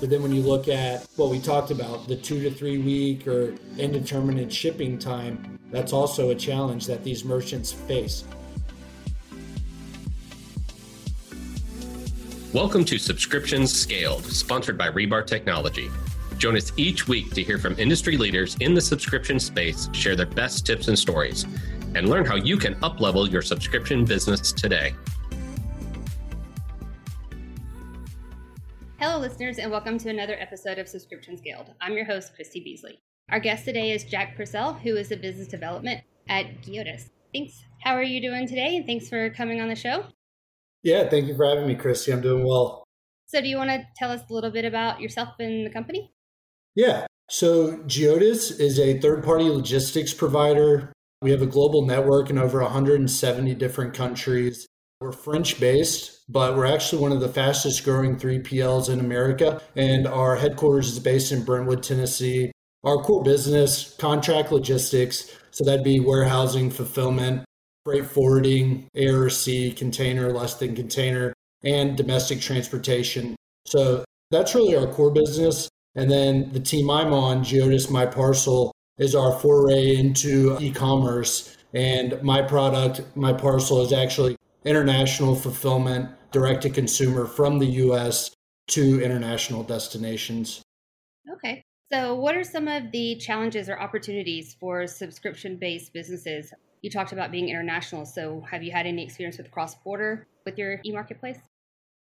But then when you look at what we talked about, the two to three week or indeterminate shipping time, that's also a challenge that these merchants face. Welcome to Subscriptions Scaled, sponsored by Rebar Technology. Join us each week to hear from industry leaders in the subscription space share their best tips and stories and learn how you can uplevel your subscription business today. Listeners, and welcome to another episode of Subscriptions Scaled. I'm your host, Christy Beasley. Our guest today is Jack Purcell, who is the business development at Geodis. Thanks. How are you doing today? And thanks for coming on the show. Yeah, thank you for having me, Christy. I'm doing well. So, do you want to tell us a little bit about yourself and the company? Yeah. So, Geodis is a third party logistics provider. We have a global network in over 170 different countries. We're French based, but we're actually one of the fastest growing 3PLs in America. And our headquarters is based in Brentwood, Tennessee. Our core business, contract logistics. So that'd be warehousing, fulfillment, freight forwarding, air, sea, container, less than container, and domestic transportation. So that's really our core business. And then the team I'm on, Geodis My Parcel, is our foray into e commerce. And my product, my parcel, is actually international fulfillment direct to consumer from the US to international destinations. Okay. So, what are some of the challenges or opportunities for subscription based businesses? You talked about being international. So, have you had any experience with cross border with your e marketplace?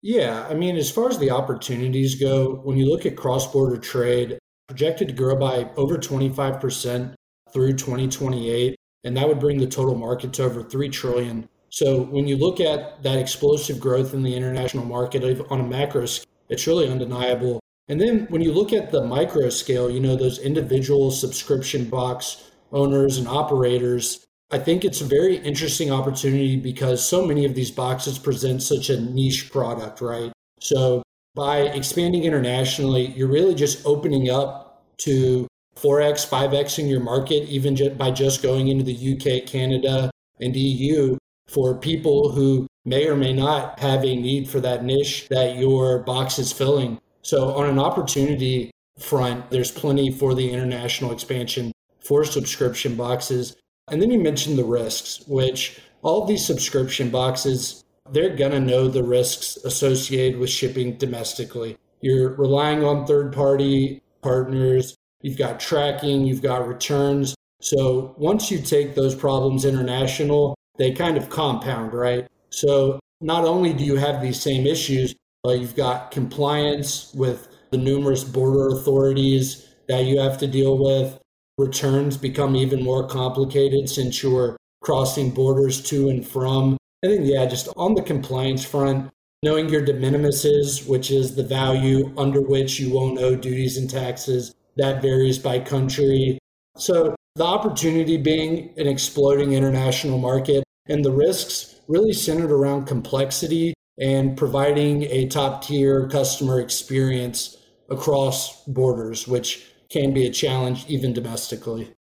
Yeah. I mean, as far as the opportunities go, when you look at cross border trade, projected to grow by over 25% through 2028, and that would bring the total market to over 3 trillion so when you look at that explosive growth in the international market on a macro scale, it's really undeniable. And then when you look at the micro scale, you know, those individual subscription box owners and operators, I think it's a very interesting opportunity because so many of these boxes present such a niche product, right? So by expanding internationally, you're really just opening up to 4x, 5x in your market, even by just going into the UK, Canada, and EU for people who may or may not have a need for that niche that your box is filling. So, on an opportunity front, there's plenty for the international expansion for subscription boxes. And then you mentioned the risks, which all these subscription boxes, they're going to know the risks associated with shipping domestically. You're relying on third party partners, you've got tracking, you've got returns. So once you take those problems international, they kind of compound, right? So not only do you have these same issues, but you've got compliance with the numerous border authorities that you have to deal with. Returns become even more complicated since you're crossing borders to and from. I think, yeah, just on the compliance front, knowing your de minimis, is, which is the value under which you won't owe duties and taxes, that varies by country. So the opportunity being an exploding international market and the risks really centered around complexity and providing a top tier customer experience across borders, which can be a challenge even domestically.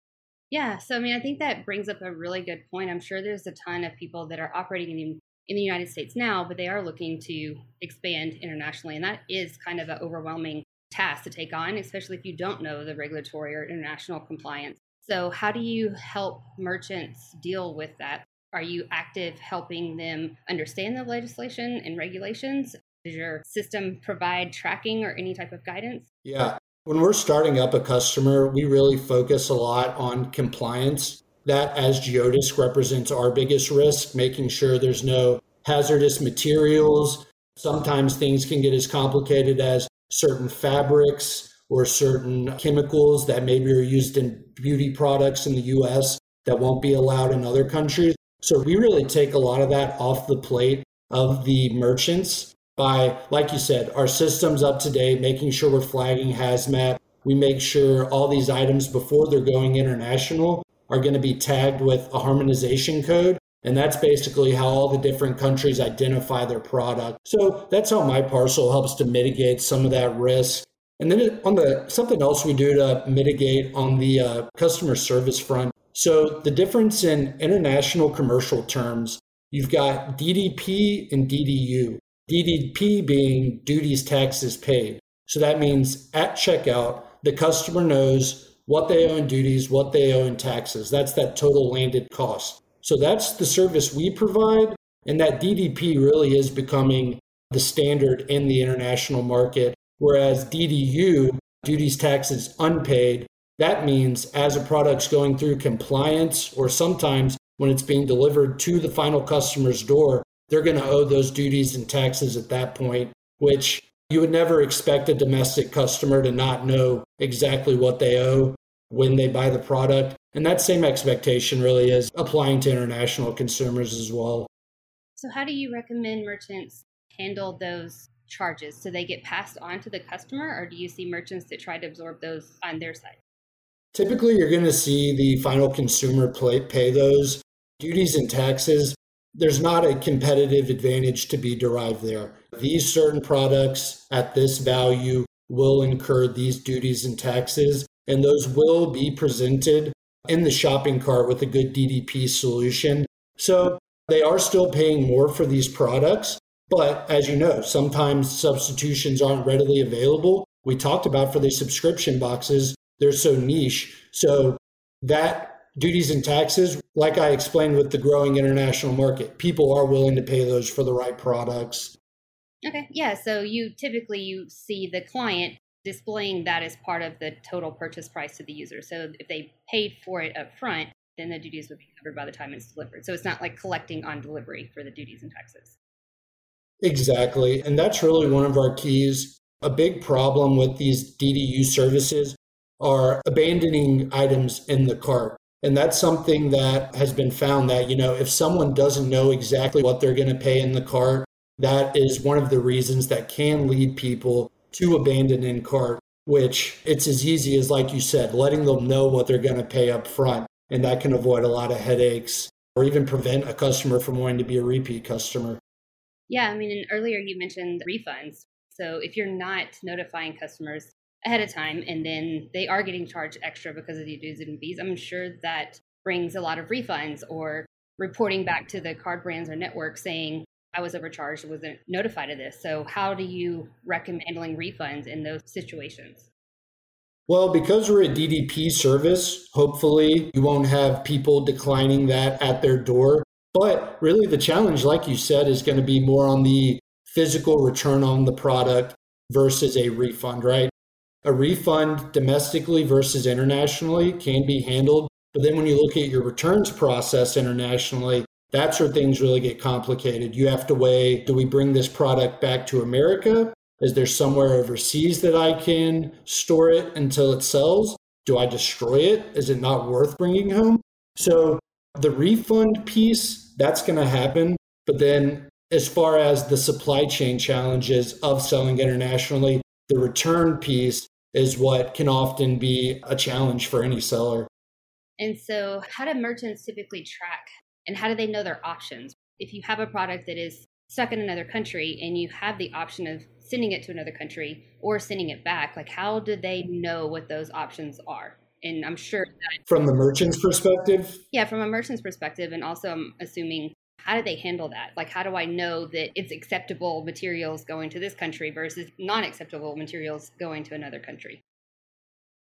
Yeah, so I mean, I think that brings up a really good point. I'm sure there's a ton of people that are operating in, in the United States now, but they are looking to expand internationally. And that is kind of an overwhelming task to take on, especially if you don't know the regulatory or international compliance. So, how do you help merchants deal with that? Are you active helping them understand the legislation and regulations? Does your system provide tracking or any type of guidance? Yeah. When we're starting up a customer, we really focus a lot on compliance. That, as Geodis, represents our biggest risk, making sure there's no hazardous materials. Sometimes things can get as complicated as certain fabrics or certain chemicals that maybe are used in beauty products in the US that won't be allowed in other countries. So we really take a lot of that off the plate of the merchants by, like you said, our systems up to date, making sure we're flagging hazmat. We make sure all these items before they're going international are going to be tagged with a harmonization code. And that's basically how all the different countries identify their product. So that's how my parcel helps to mitigate some of that risk and then on the something else we do to mitigate on the uh, customer service front. So the difference in international commercial terms, you've got DDP and DDU. DDP being duties taxes paid. So that means at checkout, the customer knows what they owe in duties, what they owe in taxes. That's that total landed cost. So that's the service we provide. And that DDP really is becoming the standard in the international market. Whereas DDU, duties, taxes unpaid, that means as a product's going through compliance, or sometimes when it's being delivered to the final customer's door, they're going to owe those duties and taxes at that point, which you would never expect a domestic customer to not know exactly what they owe when they buy the product. And that same expectation really is applying to international consumers as well. So, how do you recommend merchants handle those charges? So they get passed on to the customer, or do you see merchants that try to absorb those on their side? Typically, you're going to see the final consumer pay those duties and taxes. There's not a competitive advantage to be derived there. These certain products at this value will incur these duties and taxes, and those will be presented in the shopping cart with a good DDP solution. So they are still paying more for these products, but as you know, sometimes substitutions aren't readily available. We talked about for the subscription boxes, they're so niche. So that duties and taxes, like I explained with the growing international market, people are willing to pay those for the right products. Okay. Yeah. So you typically you see the client displaying that as part of the total purchase price to the user. So if they paid for it up front, then the duties would be covered by the time it's delivered. So it's not like collecting on delivery for the duties and taxes. Exactly. And that's really one of our keys. A big problem with these DDU services are abandoning items in the cart. And that's something that has been found that, you know, if someone doesn't know exactly what they're going to pay in the cart, that is one of the reasons that can lead people to abandon in cart, which it's as easy as, like you said, letting them know what they're going to pay up front. And that can avoid a lot of headaches or even prevent a customer from wanting to be a repeat customer. Yeah, I mean, earlier you mentioned refunds. So if you're not notifying customers ahead of time and then they are getting charged extra because of the dues and fees, I'm sure that brings a lot of refunds or reporting back to the card brands or network saying, I was overcharged, wasn't notified of this. So, how do you recommend handling refunds in those situations? Well, because we're a DDP service, hopefully you won't have people declining that at their door. But really, the challenge, like you said, is going to be more on the physical return on the product versus a refund, right? A refund domestically versus internationally can be handled. But then when you look at your returns process internationally, that's where things really get complicated. You have to weigh do we bring this product back to America? Is there somewhere overseas that I can store it until it sells? Do I destroy it? Is it not worth bringing home? So the refund piece, that's going to happen. But then, as far as the supply chain challenges of selling internationally, the return piece is what can often be a challenge for any seller. And so, how do merchants typically track and how do they know their options? If you have a product that is stuck in another country and you have the option of sending it to another country or sending it back, like how do they know what those options are? And I'm sure that from the merchant's perspective? Yeah, from a merchant's perspective. And also, I'm assuming how do they handle that? Like, how do I know that it's acceptable materials going to this country versus non acceptable materials going to another country?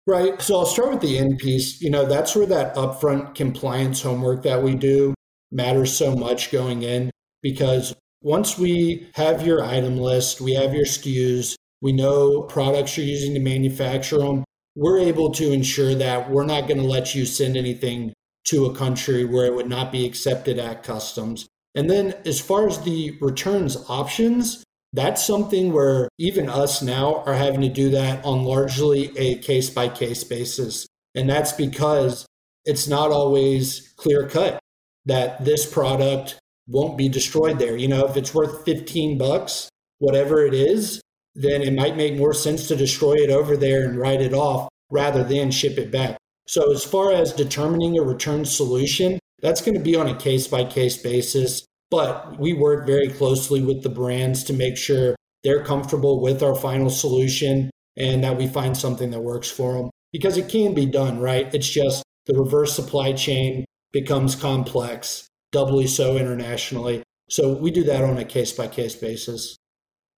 Right. So I'll start with the end piece. You know, that's where that upfront compliance homework that we do matters so much going in because once we have your item list, we have your SKUs, we know products you're using to manufacture them, we're able to ensure that we're not going to let you send anything to a country where it would not be accepted at customs. And then as far as the returns options, that's something where even us now are having to do that on largely a case by case basis. And that's because it's not always clear cut that this product won't be destroyed there. You know, if it's worth 15 bucks, whatever it is, then it might make more sense to destroy it over there and write it off rather than ship it back. So, as far as determining a return solution, that's going to be on a case by case basis. But we work very closely with the brands to make sure they're comfortable with our final solution and that we find something that works for them because it can be done, right? It's just the reverse supply chain becomes complex, doubly so internationally. So we do that on a case by case basis.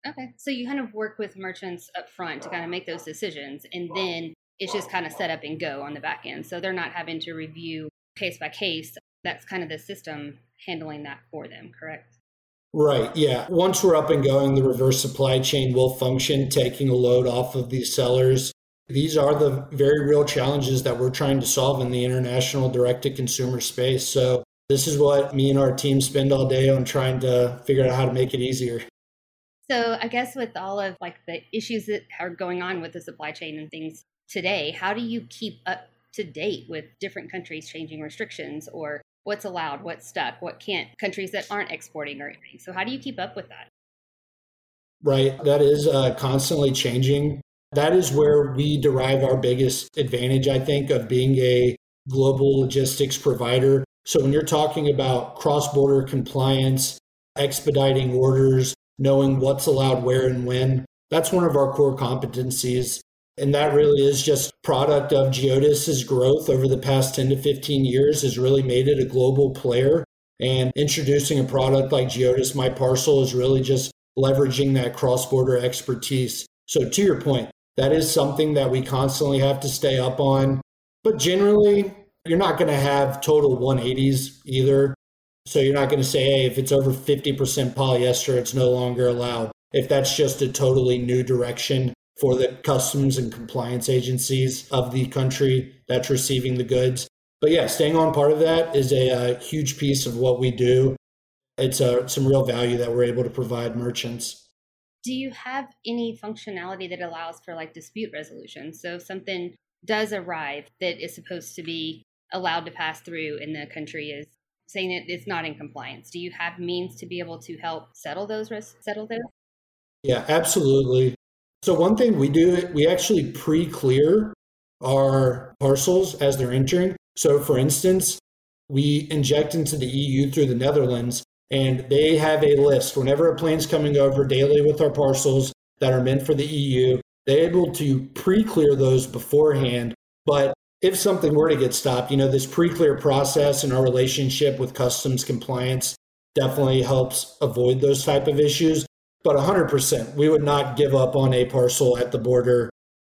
Okay. So you kind of work with merchants up front to kind of make those decisions and then it's just kind of set up and go on the back end. So they're not having to review case by case. That's kind of the system handling that for them, correct? Right. Yeah. Once we're up and going, the reverse supply chain will function, taking a load off of these sellers. These are the very real challenges that we're trying to solve in the international direct to consumer space. So, this is what me and our team spend all day on trying to figure out how to make it easier. So, I guess with all of like the issues that are going on with the supply chain and things today, how do you keep up to date with different countries changing restrictions or what's allowed, what's stuck, what can't, countries that aren't exporting or anything. So, how do you keep up with that? Right. That is uh, constantly changing. That is where we derive our biggest advantage, I think, of being a global logistics provider. So, when you're talking about cross border compliance, expediting orders, knowing what's allowed where and when, that's one of our core competencies. And that really is just product of Geodis's growth over the past 10 to 15 years has really made it a global player. And introducing a product like Geodis My Parcel is really just leveraging that cross-border expertise. So to your point, that is something that we constantly have to stay up on. But generally, you're not going to have total 180s either. So you're not going to say, hey, if it's over 50% polyester, it's no longer allowed. If that's just a totally new direction, for the customs and compliance agencies of the country that's receiving the goods. But yeah, staying on part of that is a, a huge piece of what we do. It's a, uh, some real value that we're able to provide merchants. Do you have any functionality that allows for like dispute resolution? So if something does arrive that is supposed to be allowed to pass through and the country is saying that it's not in compliance, do you have means to be able to help settle those settle those? Yeah, absolutely. So one thing we do, we actually pre-clear our parcels as they're entering. So for instance, we inject into the EU through the Netherlands and they have a list whenever a plane's coming over daily with our parcels that are meant for the EU, they're able to pre-clear those beforehand. But if something were to get stopped, you know, this pre-clear process and our relationship with customs compliance definitely helps avoid those type of issues. But 100%, we would not give up on a parcel at the border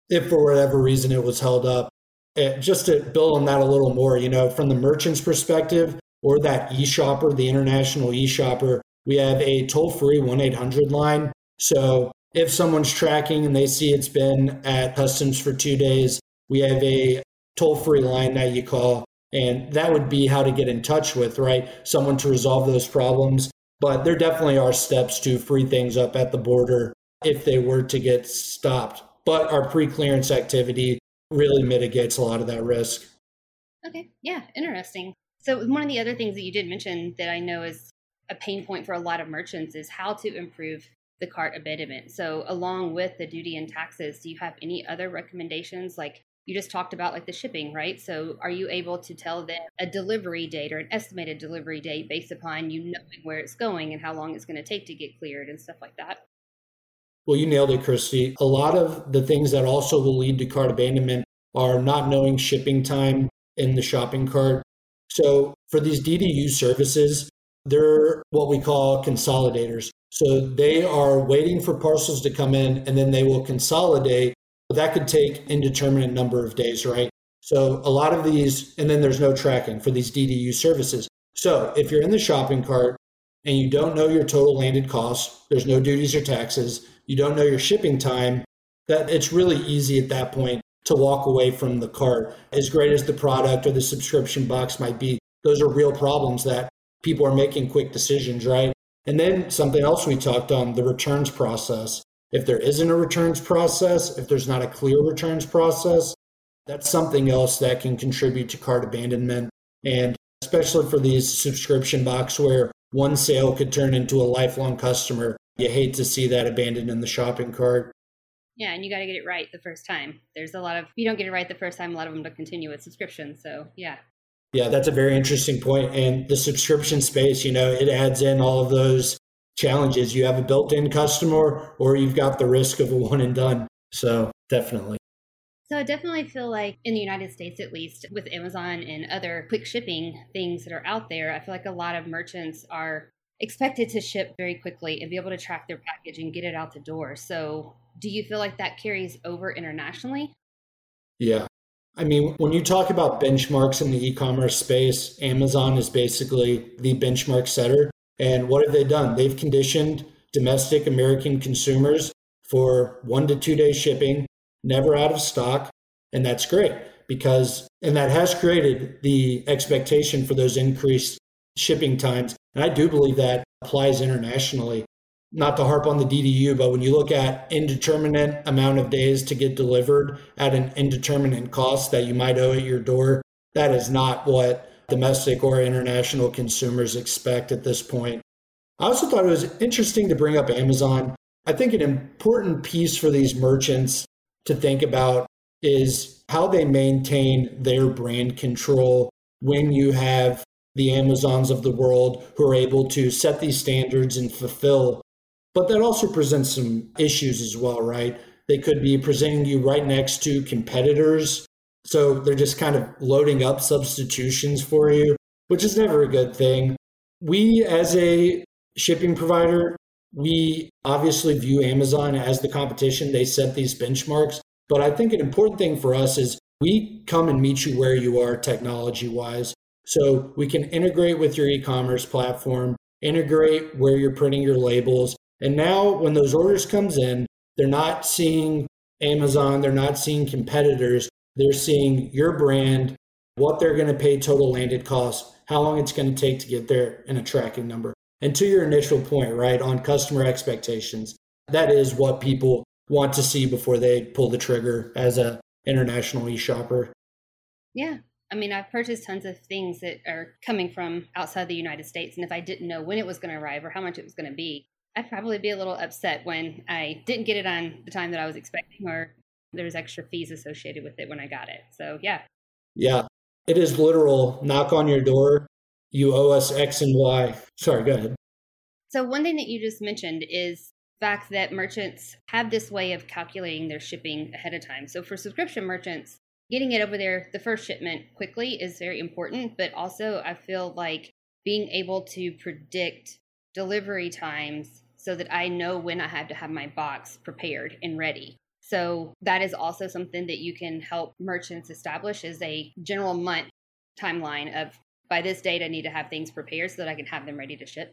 if for whatever reason it was held up. And just to build on that a little more, you know, from the merchant's perspective or that e-shopper, the international e-shopper, we have a toll-free 1-800 line. So if someone's tracking and they see it's been at customs for two days, we have a toll-free line that you call and that would be how to get in touch with right someone to resolve those problems but there definitely are steps to free things up at the border if they were to get stopped. But our pre clearance activity really mitigates a lot of that risk. Okay. Yeah. Interesting. So, one of the other things that you did mention that I know is a pain point for a lot of merchants is how to improve the cart abandonment. So, along with the duty and taxes, do you have any other recommendations like you just talked about like the shipping, right? So are you able to tell them a delivery date or an estimated delivery date based upon you knowing where it's going and how long it's going to take to get cleared and stuff like that? Well, you nailed it, Christy. A lot of the things that also will lead to cart abandonment are not knowing shipping time in the shopping cart. So for these DDU services, they're what we call consolidators. So they are waiting for parcels to come in and then they will consolidate that could take indeterminate number of days, right? So a lot of these, and then there's no tracking for these DDU services. So if you're in the shopping cart and you don't know your total landed costs, there's no duties or taxes, you don't know your shipping time, that it's really easy at that point to walk away from the cart. As great as the product or the subscription box might be, those are real problems that people are making quick decisions, right? And then something else we talked on the returns process. If there isn't a returns process, if there's not a clear returns process, that's something else that can contribute to cart abandonment. And especially for these subscription box where one sale could turn into a lifelong customer, you hate to see that abandoned in the shopping cart. Yeah, and you got to get it right the first time. There's a lot of, if you don't get it right the first time, a lot of them don't continue with subscription. So, yeah. Yeah, that's a very interesting point. And the subscription space, you know, it adds in all of those challenges. You have a built in customer or you've got the risk of a one and done. So definitely. So I definitely feel like in the United States, at least with Amazon and other quick shipping things that are out there, I feel like a lot of merchants are expected to ship very quickly and be able to track their package and get it out the door. So, do you feel like that carries over internationally? Yeah. I mean, when you talk about benchmarks in the e commerce space, Amazon is basically the benchmark setter. And what have they done? They've conditioned domestic American consumers for one to two day shipping, never out of stock. And that's great because, and that has created the expectation for those increased shipping times. And I do believe that applies internationally. Not to harp on the DDU, but when you look at indeterminate amount of days to get delivered at an indeterminate cost that you might owe at your door, that is not what domestic or international consumers expect at this point. I also thought it was interesting to bring up Amazon. I think an important piece for these merchants to think about is how they maintain their brand control when you have the Amazons of the world who are able to set these standards and fulfill. But that also presents some issues as well, right? They could be presenting you right next to competitors. So they're just kind of loading up substitutions for you, which is never a good thing. We, as a shipping provider, we obviously view Amazon as the competition. They set these benchmarks. But I think an important thing for us is we come and meet you where you are technology wise. So we can integrate with your e commerce platform, integrate where you're printing your labels. And now when those orders comes in, they're not seeing Amazon, they're not seeing competitors, they're seeing your brand, what they're going to pay total landed costs, how long it's going to take to get there, and a tracking number. And to your initial point, right, on customer expectations, that is what people want to see before they pull the trigger as a international e-shopper. Yeah, I mean, I've purchased tons of things that are coming from outside the United States. And if I didn't know when it was going to arrive or how much it was going to be, I'd probably be a little upset when I didn't get it on the time that I was expecting or there was extra fees associated with it when I got it. So, yeah. Yeah. It is literal knock on your door. You owe us X and Y. Sorry, go ahead. So, one thing that you just mentioned is fact that merchants have this way of calculating their shipping ahead of time. So, for subscription merchants, getting it over there the first shipment quickly is very important but also i feel like being able to predict delivery times so that i know when i have to have my box prepared and ready so that is also something that you can help merchants establish as a general month timeline of by this date i need to have things prepared so that i can have them ready to ship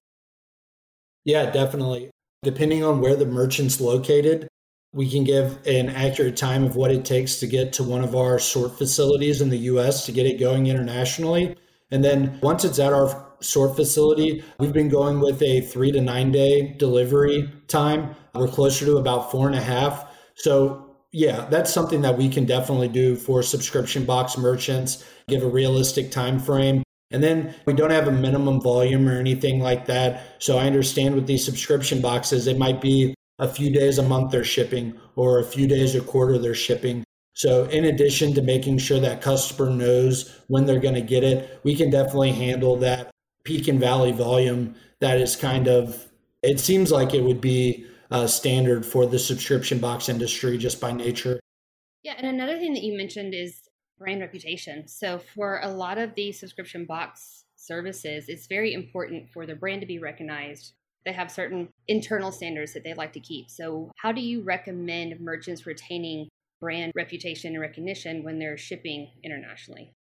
yeah definitely depending on where the merchant's located we can give an accurate time of what it takes to get to one of our sort facilities in the US to get it going internationally. And then once it's at our sort facility, we've been going with a three to nine day delivery time. We're closer to about four and a half. So, yeah, that's something that we can definitely do for subscription box merchants, give a realistic time frame. And then we don't have a minimum volume or anything like that. So I understand with these subscription boxes, it might be a few days a month they're shipping or a few days a quarter they're shipping. So, in addition to making sure that customer knows when they're going to get it, we can definitely handle that peak and valley volume that is kind of, it seems like it would be uh, standard for the subscription box industry just by nature. Yeah. And another thing that you mentioned is brand reputation. So, for a lot of the subscription box services, it's very important for their brand to be recognized they have certain internal standards that they like to keep. So, how do you recommend merchants retaining brand reputation and recognition when they're shipping internationally?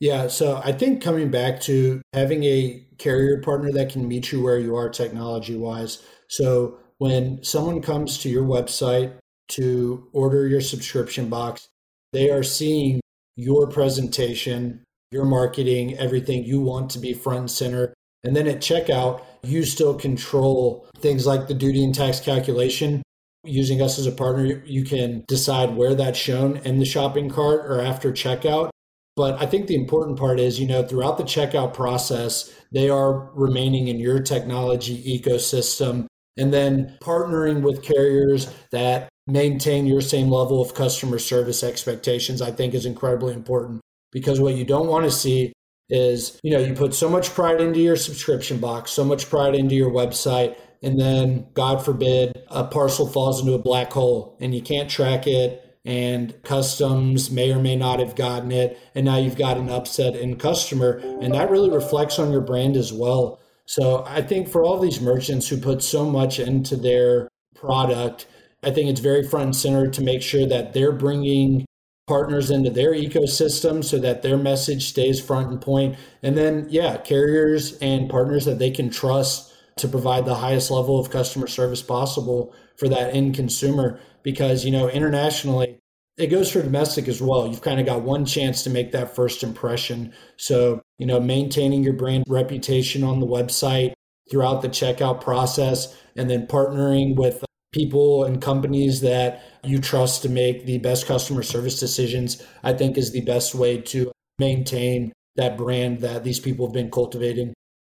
Yeah, so I think coming back to having a carrier partner that can meet you where you are technology wise. So, when someone comes to your website to order your subscription box, they are seeing your presentation, your marketing, everything you want to be front and center. And then at checkout, you still control things like the duty and tax calculation. Using us as a partner, you can decide where that's shown in the shopping cart or after checkout. But I think the important part is, you know, throughout the checkout process, they are remaining in your technology ecosystem and then partnering with carriers that maintain your same level of customer service expectations, I think is incredibly important. Because what you don't want to see is you know you put so much pride into your subscription box so much pride into your website and then god forbid a parcel falls into a black hole and you can't track it and customs may or may not have gotten it and now you've got an upset in customer and that really reflects on your brand as well So I think for all these merchants who put so much into their product, I think it's very front and center to make sure that they're bringing partners into their ecosystem so that their message stays front and point. And then, yeah, carriers and partners that they can trust to provide the highest level of customer service possible for that end consumer. Because, you know, internationally, it goes for domestic as well. You've kind of got one chance to make that first impression. So, you know, maintaining your brand reputation on the website throughout the checkout process and then partnering with people and companies that you trust to make the best customer service decisions, I think is the best way to maintain that brand that these people have been cultivating.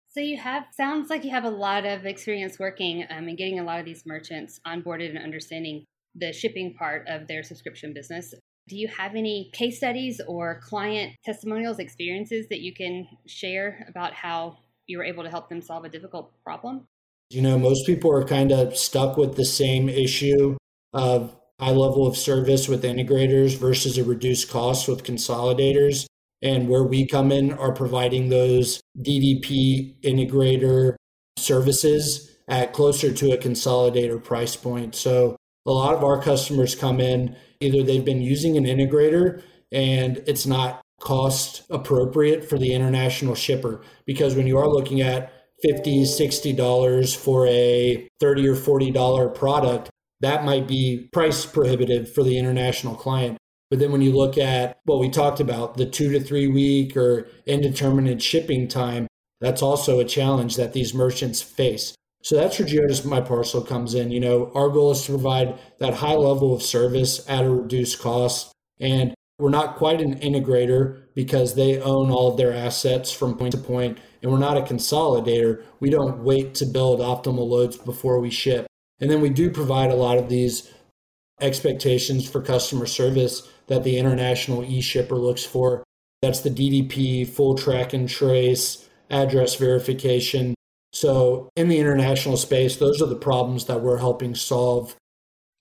So you have sounds like you have a lot of experience working um, and getting a lot of these merchants onboarded and understanding the shipping part of their subscription business. Do you have any case studies or client testimonials, experiences that you can share about how you were able to help them solve a difficult problem? You know, most people are kind of stuck with the same issue of high level of service with integrators versus a reduced cost with consolidators. And where we come in are providing those DDP integrator services at closer to a consolidator price point. So a lot of our customers come in either they've been using an integrator and it's not cost appropriate for the international shipper. Because when you are looking at 50 60 dollars for a 30 or 40 dollar product that might be price prohibitive for the international client. But then when you look at what we talked about the 2 to 3 week or indeterminate shipping time that's also a challenge that these merchants face so that's where Geodis My Parcel comes in. You know, our goal is to provide that high level of service at a reduced cost. And we're not quite an integrator because they own all of their assets from point to point, and we're not a consolidator. We don't wait to build optimal loads before we ship. And then we do provide a lot of these expectations for customer service that the international e shipper looks for. That's the DDP, full track and trace, address verification, so, in the international space, those are the problems that we're helping solve.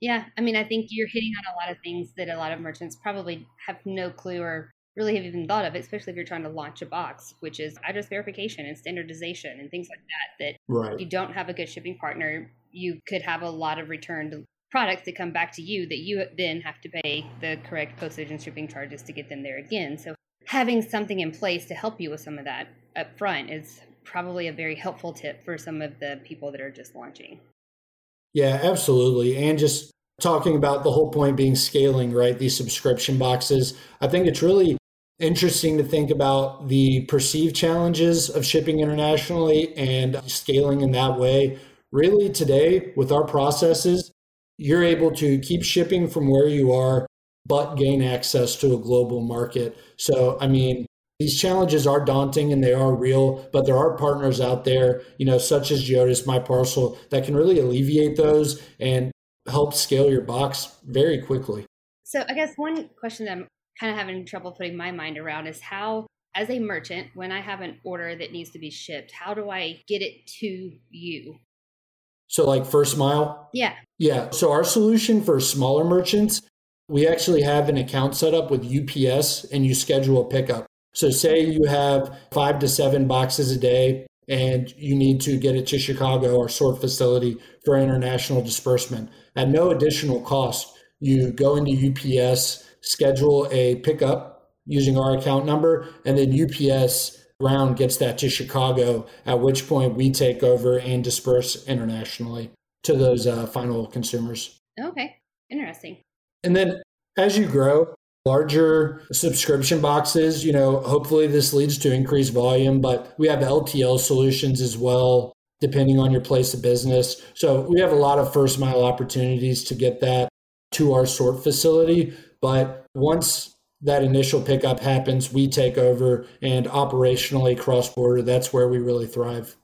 Yeah, I mean, I think you're hitting on a lot of things that a lot of merchants probably have no clue or really have even thought of, especially if you're trying to launch a box, which is address verification and standardization and things like that. That right. you don't have a good shipping partner, you could have a lot of returned products that come back to you that you then have to pay the correct postage and shipping charges to get them there again. So having something in place to help you with some of that up front is probably a very helpful tip for some of the people that are just launching. Yeah, absolutely. And just talking about the whole point being scaling, right? These subscription boxes. I think it's really interesting to think about the perceived challenges of shipping internationally and scaling in that way. Really, today, with our processes, you're able to keep shipping from where you are, but gain access to a global market. So, I mean, these challenges are daunting and they are real, but there are partners out there, you know, such as Geodis, My Parcel, that can really alleviate those and help scale your box very quickly. So, I guess one question that I'm kind of having trouble putting my mind around is how, as a merchant, when I have an order that needs to be shipped, how do I get it to you? So, like first mile? Yeah. Yeah. So, our solution for smaller merchants, we actually have an account set up with UPS and you schedule a pickup. So, say you have five to seven boxes a day and you need to get it to Chicago, or sort facility, for international disbursement. At no additional cost, you go into UPS, schedule a pickup using our account number, and then UPS ground gets that to Chicago, at which point we take over and disperse internationally to those uh, final consumers. Okay, interesting. And then as you grow, larger subscription boxes. You know, hopefully this leads to increased volume, but we have LTL solutions as well, depending on your place of business. So we have a lot of first mile opportunities to get that to our sort facility. But once that initial pickup happens, we take over and operationally cross border, that's where we really thrive.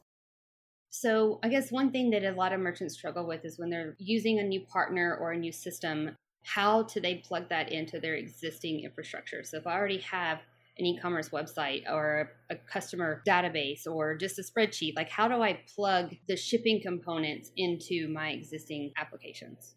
So, I guess one thing that a lot of merchants struggle with is when they're using a new partner or a new system, how do they plug that into their existing infrastructure? So if I already have an e-commerce website or a customer database or just a spreadsheet, like how do I plug the shipping components into my existing applications?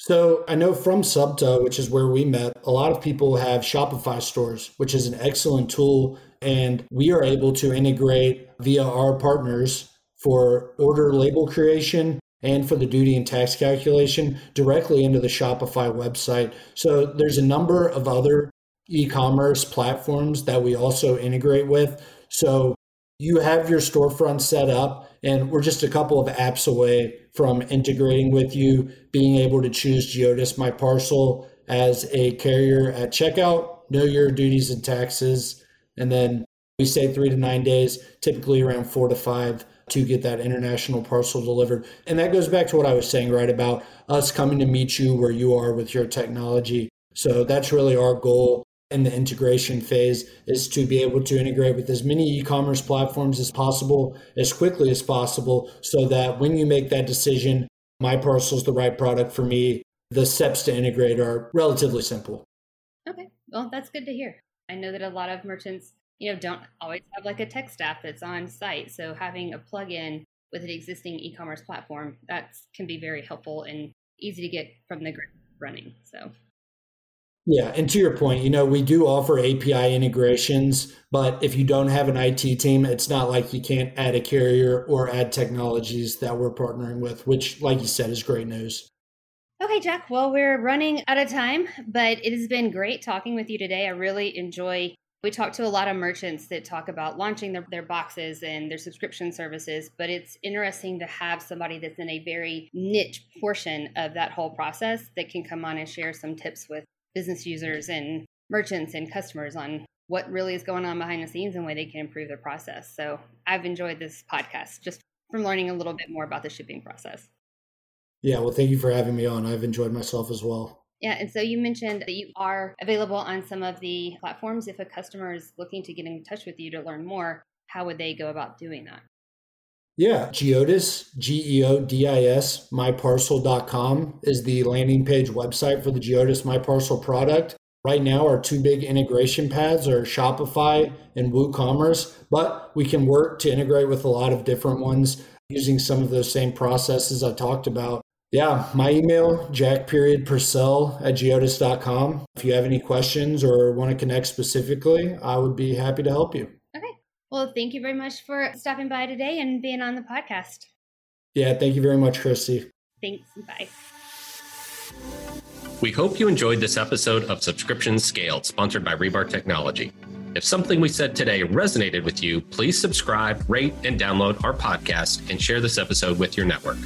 So I know from SUBTA, which is where we met, a lot of people have Shopify stores, which is an excellent tool And we are able to integrate via our partners for order label creation and for the duty and tax calculation directly into the Shopify website. So there's a number of other e-commerce platforms that we also integrate with. So you have your storefront set up and we're just a couple of apps away from integrating with you, being able to choose Geodis My Parcel as a carrier at checkout, know your duties and taxes, and then we say three to nine days, typically around four to five to get that international parcel delivered. And that goes back to what I was saying, right, about us coming to meet you where you are with your technology. So that's really our goal in the integration phase is to be able to integrate with as many e-commerce platforms as possible as quickly as possible so that when you make that decision my parcel is the right product for me the steps to integrate are relatively simple okay well that's good to hear i know that a lot of merchants you know don't always have like a tech staff that's on site so having a plug-in with an existing e-commerce platform that can be very helpful and easy to get from the ground running so yeah, and to your point, you know, we do offer API integrations, but if you don't have an IT team, it's not like you can't add a carrier or add technologies that we're partnering with, which, like you said, is great news. Okay, Jack. Well, we're running out of time, but it has been great talking with you today. I really enjoy. We talk to a lot of merchants that talk about launching their, their boxes and their subscription services, but it's interesting to have somebody that's in a very niche portion of that whole process that can come on and share some tips with business users and merchants and customers on what really is going on behind the scenes and way they can improve their process. So I've enjoyed this podcast just from learning a little bit more about the shipping process. Yeah, well, thank you for having me on. I've enjoyed myself as well. Yeah, and so you mentioned that you are available on some of the platforms. If a customer is looking to get in touch with you to learn more, how would they go about doing that? Yeah, Geodis, G E O D I S, myparcel.com is the landing page website for the Geodis My Parcel product. Right now, our two big integration paths are Shopify and WooCommerce, but we can work to integrate with a lot of different ones using some of those same processes I talked about. Yeah, my email, jack period purcell at geodis.com. If you have any questions or want to connect specifically, I would be happy to help you. Okay. Well, thank you very much for stopping by today and being on the podcast. Yeah, thank you very much, Christy. Thanks. Bye. We hope you enjoyed this episode of Subscription Scaled, sponsored by Rebar Technology. If something we said today resonated with you, please subscribe, rate, and download our podcast and share this episode with your network.